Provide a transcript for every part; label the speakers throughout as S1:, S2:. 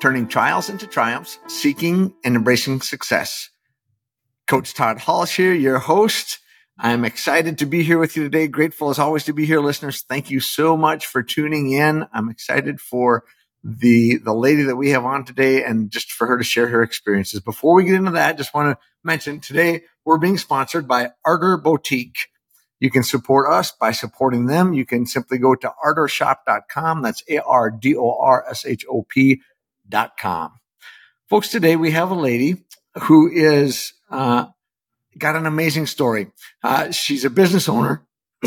S1: turning trials into triumphs, seeking and embracing success. Coach Todd Halls here, your host. I'm excited to be here with you today. Grateful as always to be here, listeners. Thank you so much for tuning in. I'm excited for the the lady that we have on today and just for her to share her experiences. Before we get into that, I just want to mention today we're being sponsored by Ardor Boutique. You can support us by supporting them. You can simply go to ardorshop.com. That's A R D O R S H O P.com. Folks, today we have a lady who is uh, got an amazing story. Uh, she's a business owner,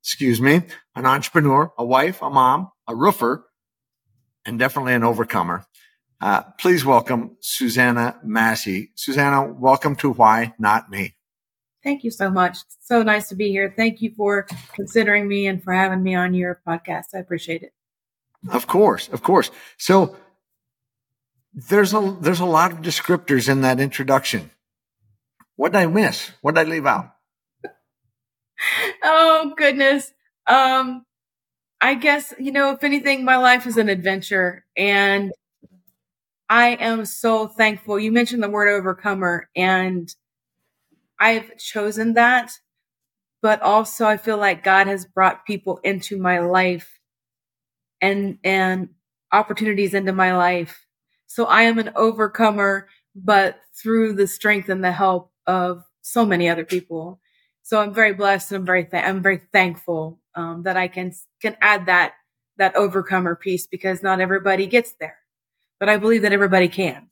S1: excuse me, an entrepreneur, a wife, a mom, a roofer, and definitely an overcomer. Uh, please welcome Susanna Massey. Susanna, welcome to Why Not Me.
S2: Thank you so much. So nice to be here. Thank you for considering me and for having me on your podcast. I appreciate it.
S1: Of course, of course. So there's a there's a lot of descriptors in that introduction. What did I miss? What did I leave out?
S2: oh goodness. Um I guess, you know, if anything, my life is an adventure and I am so thankful. You mentioned the word overcomer and I've chosen that, but also I feel like God has brought people into my life and, and opportunities into my life. So I am an overcomer, but through the strength and the help of so many other people. So I'm very blessed and I'm very, th- I'm very thankful um, that I can can add that that overcomer piece because not everybody gets there, but I believe that everybody can.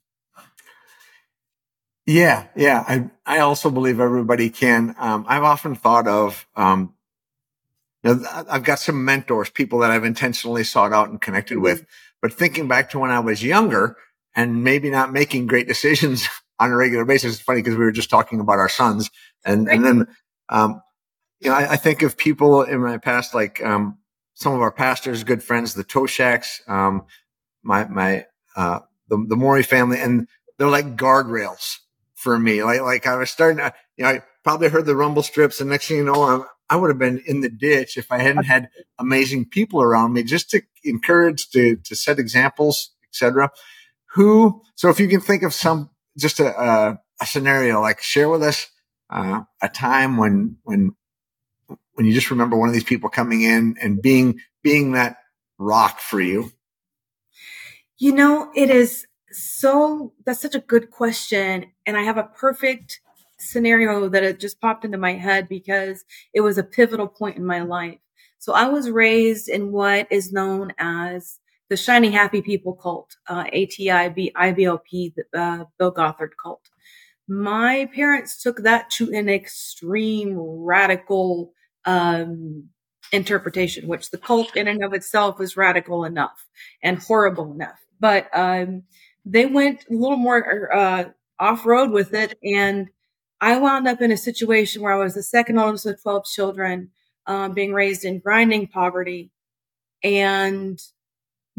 S1: Yeah, yeah. I I also believe everybody can. Um, I've often thought of, um, you know, I've got some mentors, people that I've intentionally sought out and connected mm-hmm. with. But thinking back to when I was younger and maybe not making great decisions on a regular basis, it's funny because we were just talking about our sons, and and then um, you know, I, I, think of people in my past, like um, some of our pastors, good friends, the Toshaks, um, my my uh, the the Maury family, and they're like guardrails for me. Like like I was starting, to, you know, I probably heard the rumble strips, and next thing you know, I'm, I would have been in the ditch if I hadn't had amazing people around me, just to encourage, to to set examples, etc. Who? So if you can think of some, just a, a, a scenario, like share with us uh, a time when when when you just remember one of these people coming in and being being that rock for you?
S2: You know, it is so that's such a good question and I have a perfect scenario that it just popped into my head because it was a pivotal point in my life. So I was raised in what is known as the Shiny Happy People cult, uh, ATIB, IBLP, uh, Bill Gothard cult. My parents took that to an extreme radical um, interpretation, which the cult in and of itself is radical enough and horrible enough. But um, they went a little more uh, off road with it. And I wound up in a situation where I was the second oldest of 12 children, um, being raised in grinding poverty. And,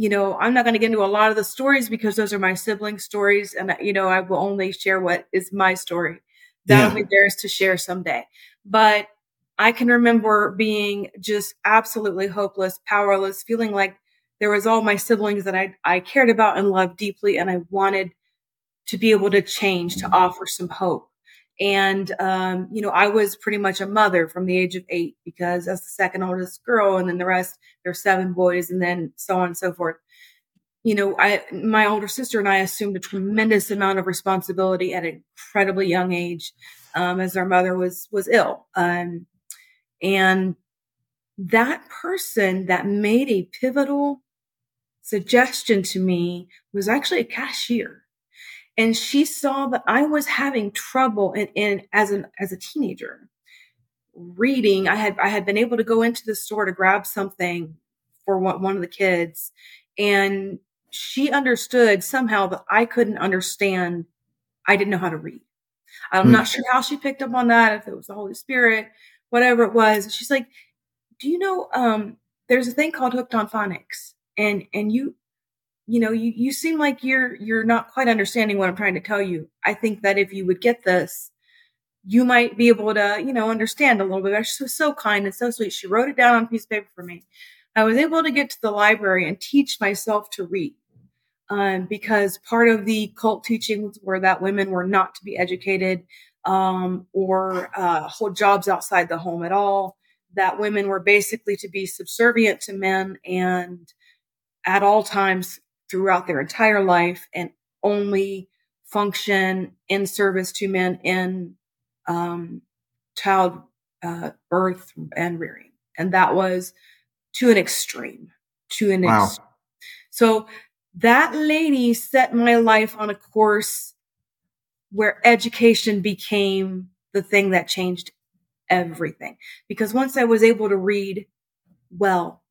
S2: you know, I'm not going to get into a lot of the stories because those are my sibling stories. And, uh, you know, I will only share what is my story. That'll yeah. be theirs to share someday. But I can remember being just absolutely hopeless, powerless, feeling like there was all my siblings that I, I cared about and loved deeply. And I wanted to be able to change, to offer some hope. And, um, you know, I was pretty much a mother from the age of eight because as the second oldest girl and then the rest, there there's seven boys and then so on and so forth. you know, I, my older sister and I assumed a tremendous amount of responsibility at an incredibly young age, um, as our mother was, was ill. Um, and that person that made a pivotal suggestion to me was actually a cashier. And she saw that I was having trouble in, in as an, as a teenager reading. I had, I had been able to go into the store to grab something for one, one of the kids and she understood somehow that I couldn't understand. I didn't know how to read. I'm mm. not sure how she picked up on that, if it was the Holy Spirit, whatever it was. She's like, do you know, um, there's a thing called hooked on phonics and, and you, you know, you, you seem like you're, you're not quite understanding what I'm trying to tell you. I think that if you would get this, you might be able to, you know, understand a little bit. She was so kind and so sweet. She wrote it down on a piece of paper for me. I was able to get to the library and teach myself to read um, because part of the cult teachings were that women were not to be educated um, or uh, hold jobs outside the home at all, that women were basically to be subservient to men and at all times throughout their entire life and only function in service to men in um, child uh, birth and rearing. And that was to an extreme, to an wow. Ex- so that lady set my life on a course where education became the thing that changed everything. Because once I was able to read well,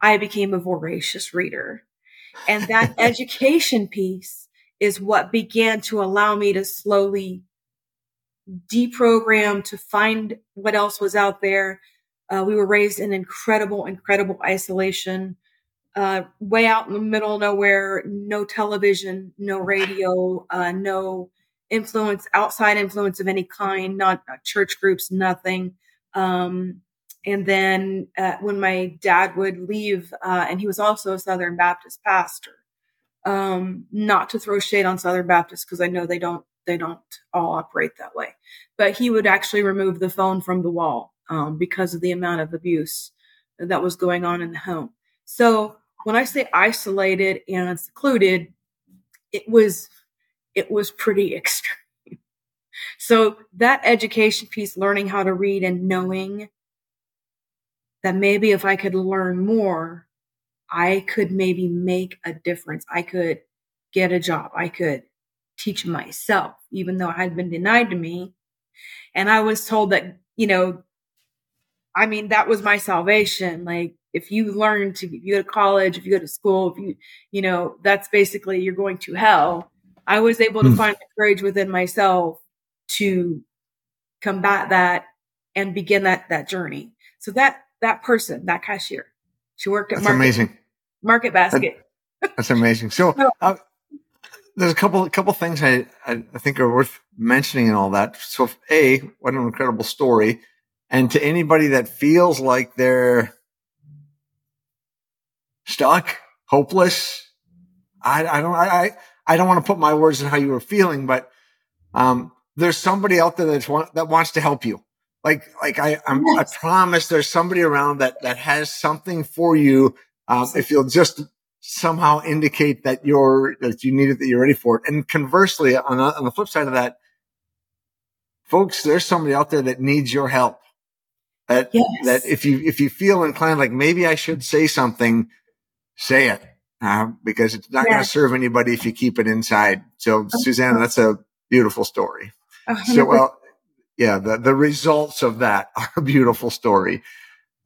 S2: I became a voracious reader. And that education piece is what began to allow me to slowly deprogram to find what else was out there. Uh, we were raised in incredible, incredible isolation uh, way out in the middle of nowhere, no television, no radio, uh, no influence, outside influence of any kind, not uh, church groups, nothing. Um, and then uh, when my dad would leave, uh, and he was also a Southern Baptist pastor, um, not to throw shade on Southern Baptists because I know they don't they don't all operate that way, but he would actually remove the phone from the wall um, because of the amount of abuse that was going on in the home. So when I say isolated and secluded, it was it was pretty extreme. So that education piece, learning how to read and knowing that maybe if I could learn more, I could maybe make a difference. I could get a job. I could teach myself, even though it had been denied to me. And I was told that, you know, I mean, that was my salvation. Like, if you learn to, if you go to college, if you go to school, if you, you know, that's basically you're going to hell. I was able to mm. find the courage within myself to combat that and begin that, that journey. So that, that person, that cashier, she worked at
S1: that's market, amazing.
S2: Market Basket.
S1: That, that's amazing. So, uh, there's a couple, a couple things I, I think are worth mentioning and all that. So, a, what an incredible story. And to anybody that feels like they're stuck, hopeless. I, I don't, I, I don't want to put my words in how you were feeling, but, um, there's somebody out there that's want, that wants to help you. Like, like I, I'm. I promise there's somebody around that, that has something for you. Um, if you'll just somehow indicate that you're, that you need it, that you're ready for it. And conversely, on, the, on the flip side of that, folks, there's somebody out there that needs your help. That, yes. that if you, if you feel inclined, like maybe I should say something, say it uh, because it's not going to serve anybody if you keep it inside. So. Susanna, that's a beautiful story. 100. So, well, yeah, the, the results of that are a beautiful story.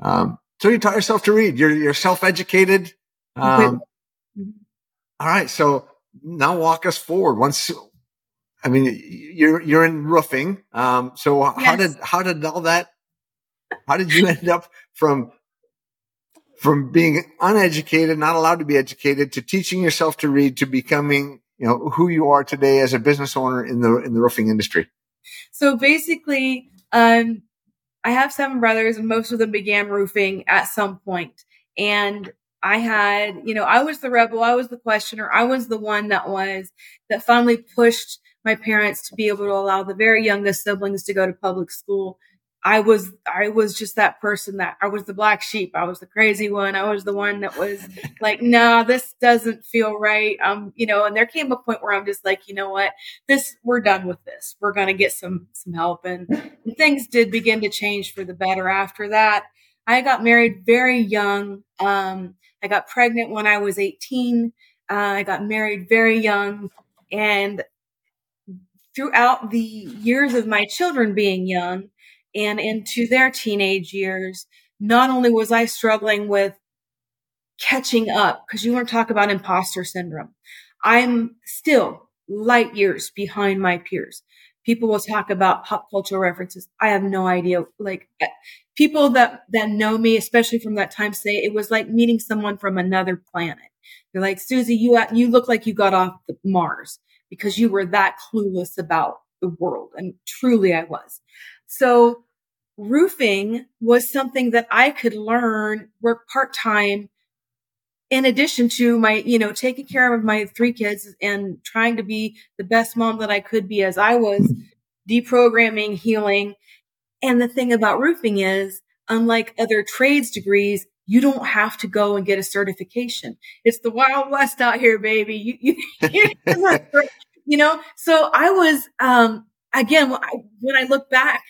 S1: Um, so you taught yourself to read. You're, you're self-educated. Um, mm-hmm. all right. So now walk us forward. Once, I mean, you're, you're in roofing. Um, so yes. how did, how did all that, how did you end up from from being uneducated, not allowed to be educated, to teaching yourself to read, to becoming, you know, who you are today as a business owner in the in the roofing industry?
S2: So basically, um, I have seven brothers, and most of them began roofing at some point. And I had, you know, I was the rebel, I was the questioner, I was the one that was that finally pushed my parents to be able to allow the very youngest siblings to go to public school I was, I was just that person that I was the black sheep. I was the crazy one. I was the one that was like, no, nah, this doesn't feel right. Um, you know, and there came a point where I'm just like, you know what, this, we're done with this. We're going to get some, some help. And, and things did begin to change for the better after that. I got married very young. Um, I got pregnant when I was 18. Uh, I got married very young. And throughout the years of my children being young, and into their teenage years, not only was I struggling with catching up, because you want to talk about imposter syndrome. I'm still light years behind my peers. People will talk about pop culture references. I have no idea. Like eh, people that, that know me, especially from that time say it was like meeting someone from another planet. They're like, Susie, you, you look like you got off the Mars because you were that clueless about the world. And truly I was. So roofing was something that I could learn, work part time in addition to my, you know, taking care of my three kids and trying to be the best mom that I could be as I was deprogramming, healing. And the thing about roofing is, unlike other trades degrees, you don't have to go and get a certification. It's the wild west out here, baby. You, you, you know, so I was, um, again, when I, when I look back,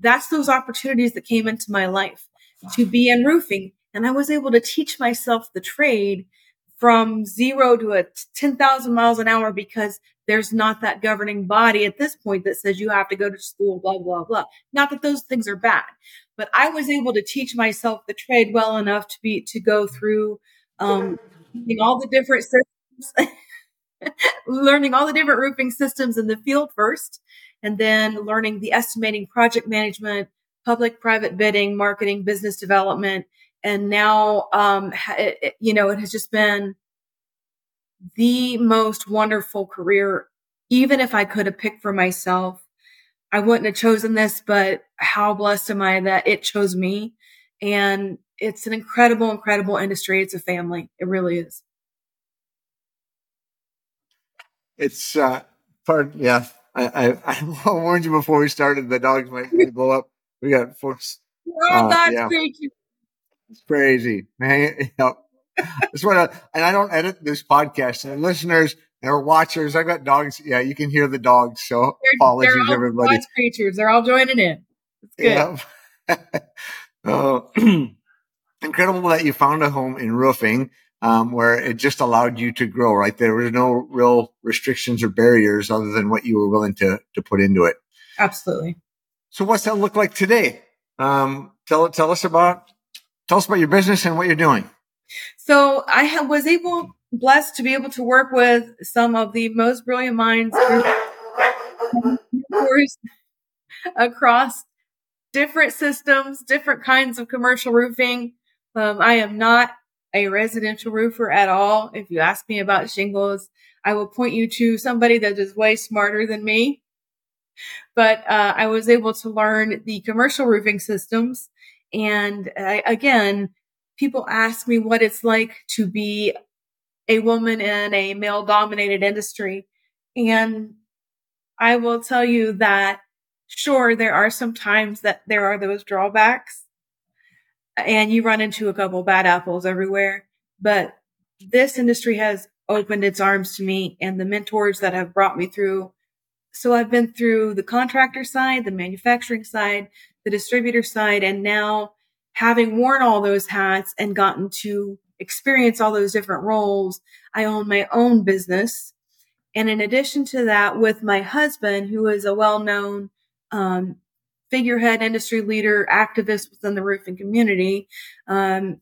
S2: that's those opportunities that came into my life to be in roofing. And I was able to teach myself the trade from zero to a 10,000 miles an hour because there's not that governing body at this point that says you have to go to school, blah, blah, blah. Not that those things are bad, but I was able to teach myself the trade well enough to be, to go through, um, all the different systems, learning all the different roofing systems in the field first and then learning the estimating project management, public private bidding, marketing, business development. And now, um, it, you know, it has just been the most wonderful career. Even if I could have picked for myself, I wouldn't have chosen this, but how blessed am I that it chose me? And it's an incredible, incredible industry. It's a family. It really is.
S1: It's, uh, part, yeah, I, I, I warned you before we started. The dogs might, blow up. We got four.
S2: Oh, that's yeah. crazy.
S1: It's crazy, man. You know, that's what, I, and I don't edit this podcast. And listeners or watchers, I've got dogs. Yeah, you can hear the dogs. So they're, apologies,
S2: they're
S1: everybody.
S2: creatures. They're all joining in. It's good.
S1: Yeah. uh, incredible that you found a home in roofing um, where it just allowed you to grow, right? There were no real restrictions or barriers other than what you were willing to, to put into it.
S2: Absolutely.
S1: So what's that look like today? Um, tell, tell us about, tell us about your business and what you're doing.
S2: So I ha- was able, blessed to be able to work with some of the most brilliant minds across different systems, different kinds of commercial roofing. Um, I am not a residential roofer at all. If you ask me about shingles, I will point you to somebody that is way smarter than me. But uh, I was able to learn the commercial roofing systems. And I, again, people ask me what it's like to be a woman in a male dominated industry. And I will tell you that sure, there are some times that there are those drawbacks and you run into a couple bad apples everywhere. But this industry has opened its arms to me and the mentors that have brought me through. So I've been through the contractor side, the manufacturing side, the distributor side, and now having worn all those hats and gotten to experience all those different roles, I own my own business. And in addition to that, with my husband, who is a well known um, figurehead industry leader, activist within the roofing community. Um,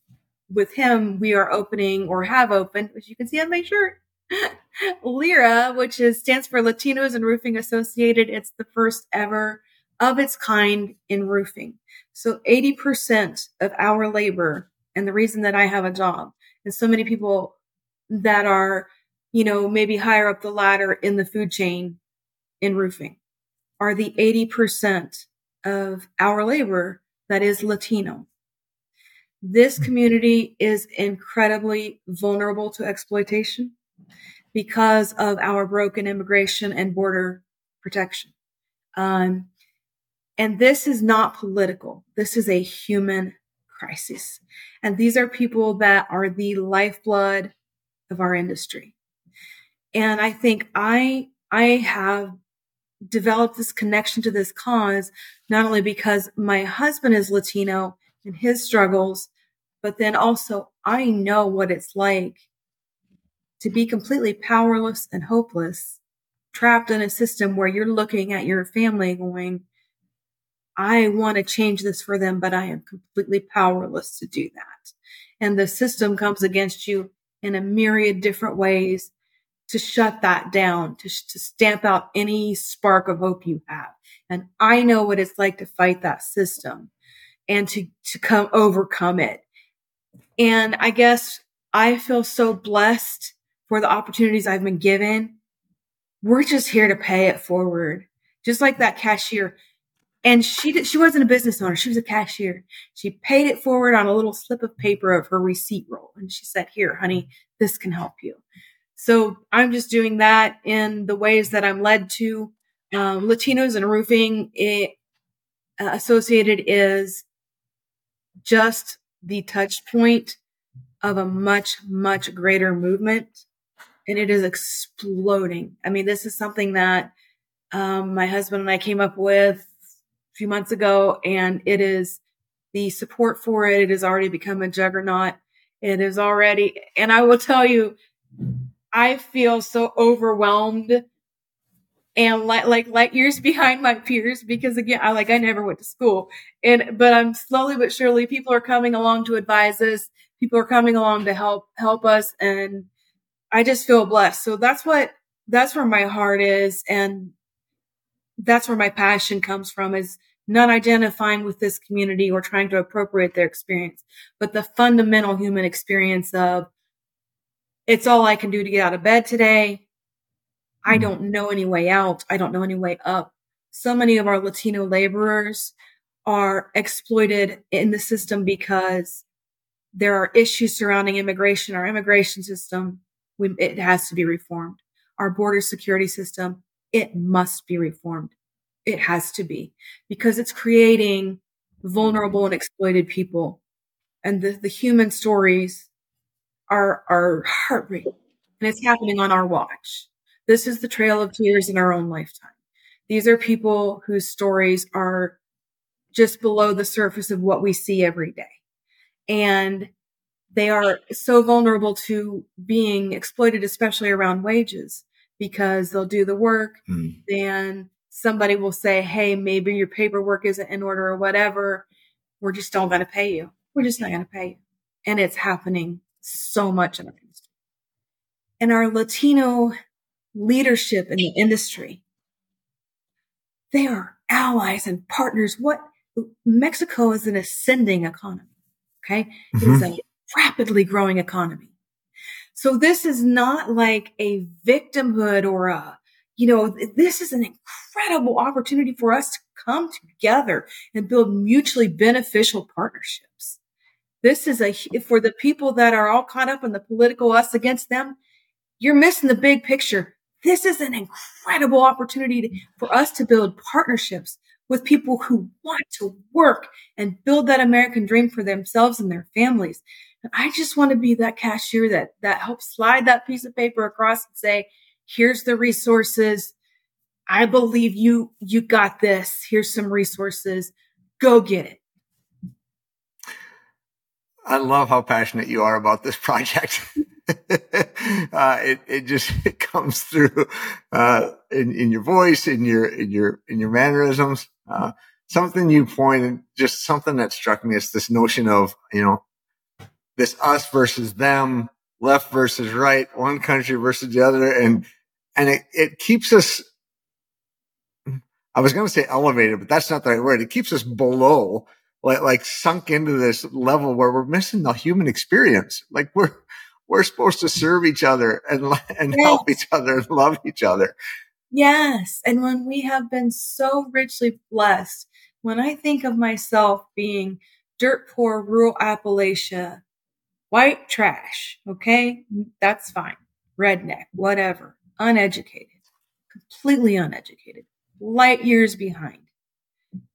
S2: with him, we are opening or have opened, which you can see on my shirt, LIRA, which is stands for Latinos in Roofing Association. It's the first ever of its kind in roofing. So 80% of our labor and the reason that I have a job and so many people that are, you know, maybe higher up the ladder in the food chain in roofing are the 80% of our labor that is Latino. This hmm. community is incredibly vulnerable to exploitation because of our broken immigration and border protection. Um, And this is not political. This is a human crisis. And these are people that are the lifeblood of our industry. And I think I, I have developed this connection to this cause, not only because my husband is Latino and his struggles, but then also I know what it's like to be completely powerless and hopeless, trapped in a system where you're looking at your family going, I want to change this for them, but I am completely powerless to do that. And the system comes against you in a myriad different ways to shut that down, to, to stamp out any spark of hope you have. And I know what it's like to fight that system and to, to come overcome it. And I guess I feel so blessed for the opportunities I've been given. We're just here to pay it forward. Just like that cashier. And she did, she wasn't a business owner. She was a cashier. She paid it forward on a little slip of paper of her receipt roll. And she said, here, honey, this can help you. So I'm just doing that in the ways that I'm led to. Um, Latinos and roofing it, uh, associated is just the touch point of a much, much greater movement. And it is exploding. I mean, this is something that um, my husband and I came up with a few months ago and it is the support for it. It has already become a juggernaut. It is already, and I will tell you, I feel so overwhelmed and like, like light years behind my peers because again, I like, I never went to school and, but I'm slowly but surely people are coming along to advise us. People are coming along to help, help us. And I just feel blessed. So that's what, that's where my heart is. And that's where my passion comes from is not identifying with this community or trying to appropriate their experience, but the fundamental human experience of it's all I can do to get out of bed today. I hmm. don't know any way out. I don't know any way up. So many of our Latino laborers are exploited in the system because there are issues surrounding immigration. Our immigration system, we, it has to be reformed. Our border security system, it must be reformed. It has to be because it's creating vulnerable and exploited people. And the, the human stories are, heart rate and it's happening on our watch. This is the trail of tears in our own lifetime. These are people whose stories are just below the surface of what we see every day. And they are so vulnerable to being exploited, especially around wages, because they'll do the work, mm. then somebody will say, Hey, maybe your paperwork isn't in order or whatever. We're just not going to pay you. We're just not going to pay you. And it's happening so much in our industry. And our Latino leadership in the industry, they are allies and partners. What Mexico is an ascending economy. Okay. Mm-hmm. It is a rapidly growing economy. So this is not like a victimhood or a, you know, this is an incredible opportunity for us to come together and build mutually beneficial partnerships. This is a, for the people that are all caught up in the political us against them, you're missing the big picture. This is an incredible opportunity to, for us to build partnerships with people who want to work and build that American dream for themselves and their families. And I just want to be that cashier that, that helps slide that piece of paper across and say, here's the resources. I believe you, you got this. Here's some resources. Go get it.
S1: I love how passionate you are about this project. uh, it, it just it comes through, uh, in, in your voice, in your, in your, in your mannerisms. Uh, something you pointed, just something that struck me is this notion of, you know, this us versus them, left versus right, one country versus the other. And and it, it keeps us, I was going to say elevated, but that's not the right word. It keeps us below, like, like sunk into this level where we're missing the human experience. Like we're, we're supposed to serve each other and, and help each other and love each other.
S2: Yes. And when we have been so richly blessed, when I think of myself being dirt poor rural Appalachia, white trash, okay, mm, that's fine, redneck, whatever uneducated, completely uneducated, light years behind.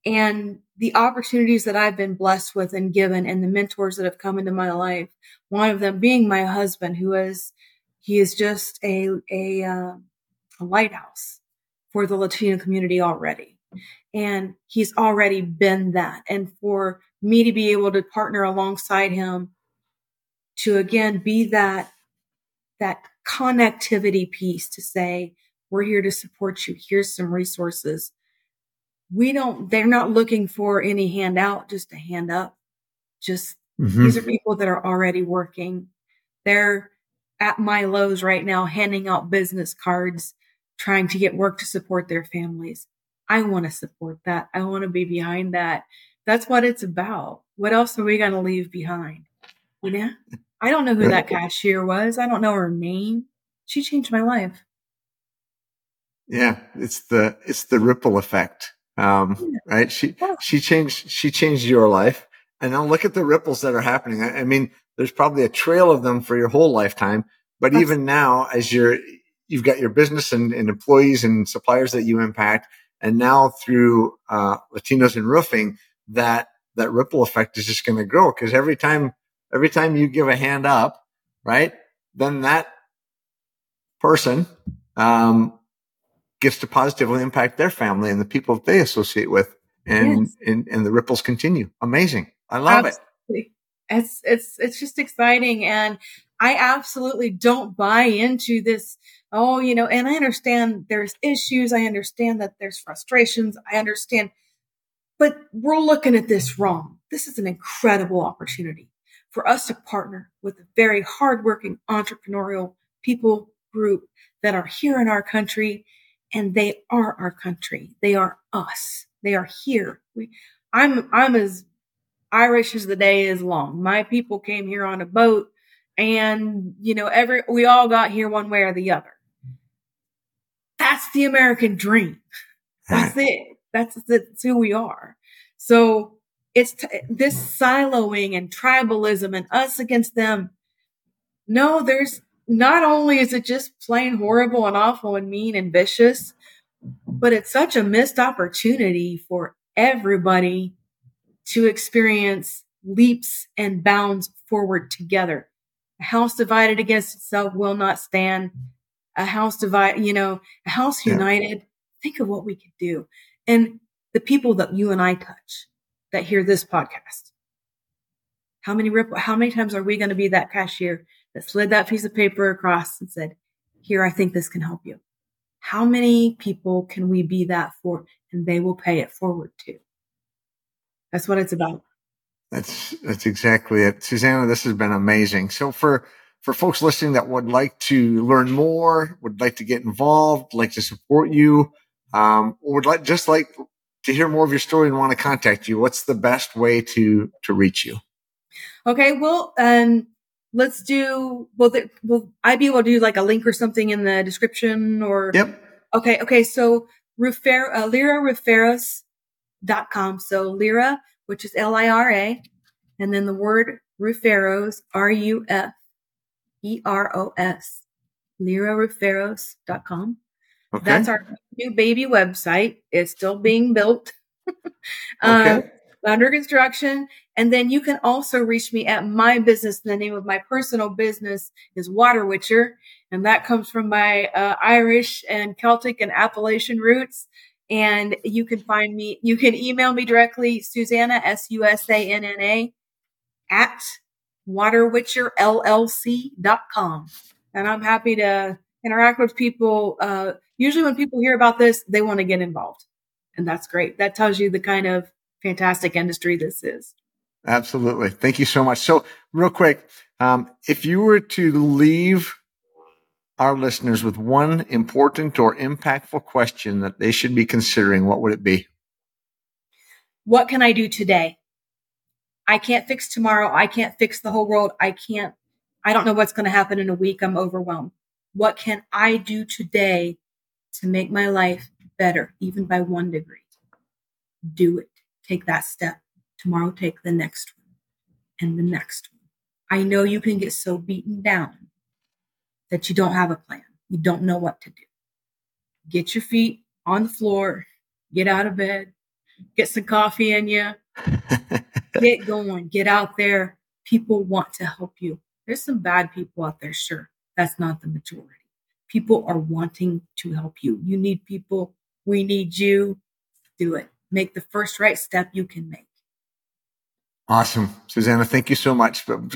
S2: and the opportunities that I've been blessed with and given and the mentors that have come into my life, one of them being my husband, who is, he is just a, a, uh, a lighthouse for the Latino community already. And he's already been that. And for me to be able to partner alongside him to again be that, that connectivity piece to say, we're here to support you. Here's some resources we don't, they're not looking for any handout, just a hand up. Just mm-hmm. these are people that are already working. They're at MyLowe's right now, handing out business cards, trying to get work to support their families. I want to support that. I want to be behind that. That's what it's about. What else are we going to leave behind? You know, I don't know who that cashier was. I don't know her name. She changed my life.
S1: Yeah, it's the it's the ripple effect. Um, right. She, she changed, she changed your life. And now look at the ripples that are happening. I, I mean, there's probably a trail of them for your whole lifetime. But even now, as you're, you've got your business and, and, employees and suppliers that you impact. And now through, uh, Latinos in roofing, that, that ripple effect is just going to grow because every time, every time you give a hand up, right, then that person, um, gets to positively impact their family and the people that they associate with. And, yes. and, and the ripples continue. Amazing. I love absolutely.
S2: it. It's, it's, it's just exciting. And I absolutely don't buy into this. Oh, you know, and I understand there's issues. I understand that there's frustrations. I understand, but we're looking at this wrong. This is an incredible opportunity for us to partner with a very hardworking entrepreneurial people group that are here in our country and they are our country. They are us. They are here. We, I'm, I'm as Irish as the day is long. My people came here on a boat and, you know, every, we all got here one way or the other. That's the American dream. That's it. That's, that's who we are. So it's t- this siloing and tribalism and us against them. No, there's, not only is it just plain horrible and awful and mean and vicious, but it's such a missed opportunity for everybody to experience leaps and bounds forward together. A house divided against itself will not stand. A house divided, you know, a house united. Yeah. Think of what we could do. And the people that you and I touch that hear this podcast. How many ripple, how many times are we going to be that cashier that slid that piece of paper across and said, here, I think this can help you. How many people can we be that for? And they will pay it forward to. That's what it's about.
S1: That's, that's exactly it. Susanna, this has been amazing. So for, for folks listening that would like to learn more, would like to get involved, like to support you, um, would like, just like to hear more of your story and want to contact you, what's the best way to, to reach you?
S2: Okay. Well, um, let's do, will, the, will I be able to do like a link or something in the description or?
S1: Yep.
S2: Okay. Okay. So Rufero, uh, liraruferos.com. So Lira, which is L-I-R-A, and then the word Ruferos, R-U-F-E-R-O-S, liraruferos.com. Okay. That's our new baby website. It's still being built. okay. Uh, under construction. And then you can also reach me at my business. The name of my personal business is Water Witcher. And that comes from my uh, Irish and Celtic and Appalachian roots. And you can find me, you can email me directly, Susanna, S-U-S-A-N-N-A at waterwitcherllc.com. And I'm happy to interact with people. Uh, usually when people hear about this, they want to get involved. And that's great. That tells you the kind of fantastic industry this is.
S1: Absolutely. Thank you so much. So real quick, um, if you were to leave our listeners with one important or impactful question that they should be considering, what would it be?
S2: What can I do today? I can't fix tomorrow. I can't fix the whole world. I can't, I don't know what's going to happen in a week. I'm overwhelmed. What can I do today to make my life better, even by one degree? Do it take that step. Tomorrow, take the next one and the next one. I know you can get so beaten down that you don't have a plan. You don't know what to do. Get your feet on the floor, get out of bed, get some coffee in you, get going, get out there. People want to help you. There's some bad people out there, sure. That's not the majority. People are wanting to help you. You need people. We need you. Do it. Make the first right step you can make.
S1: Awesome. Susanna, thank you so much. I'm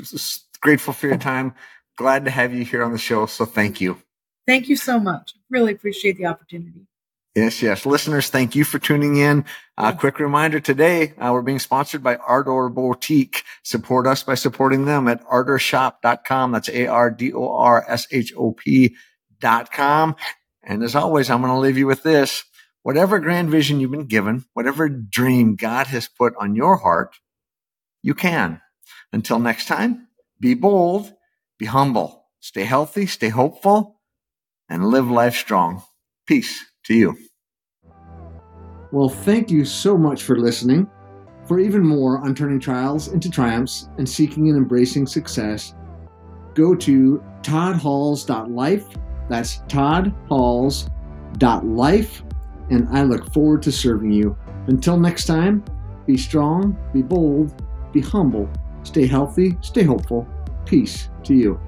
S1: Grateful for your time. Glad to have you here on the show. So thank you.
S2: Thank you so much. Really appreciate the opportunity.
S1: Yes, yes. Listeners, thank you for tuning in. A uh, quick reminder today, uh, we're being sponsored by Ardor Boutique. Support us by supporting them at ardorshop.com. That's A-R-D-O-R-S-H-O-P dot com. And as always, I'm going to leave you with this. Whatever grand vision you've been given, whatever dream God has put on your heart, you can. Until next time, be bold, be humble, stay healthy, stay hopeful, and live life strong. Peace to you. Well, thank you so much for listening. For even more on turning trials into triumphs and seeking and embracing success, go to toddhalls.life. That's toddhalls.life. And I look forward to serving you. Until next time, be strong, be bold, be humble, stay healthy, stay hopeful. Peace to you.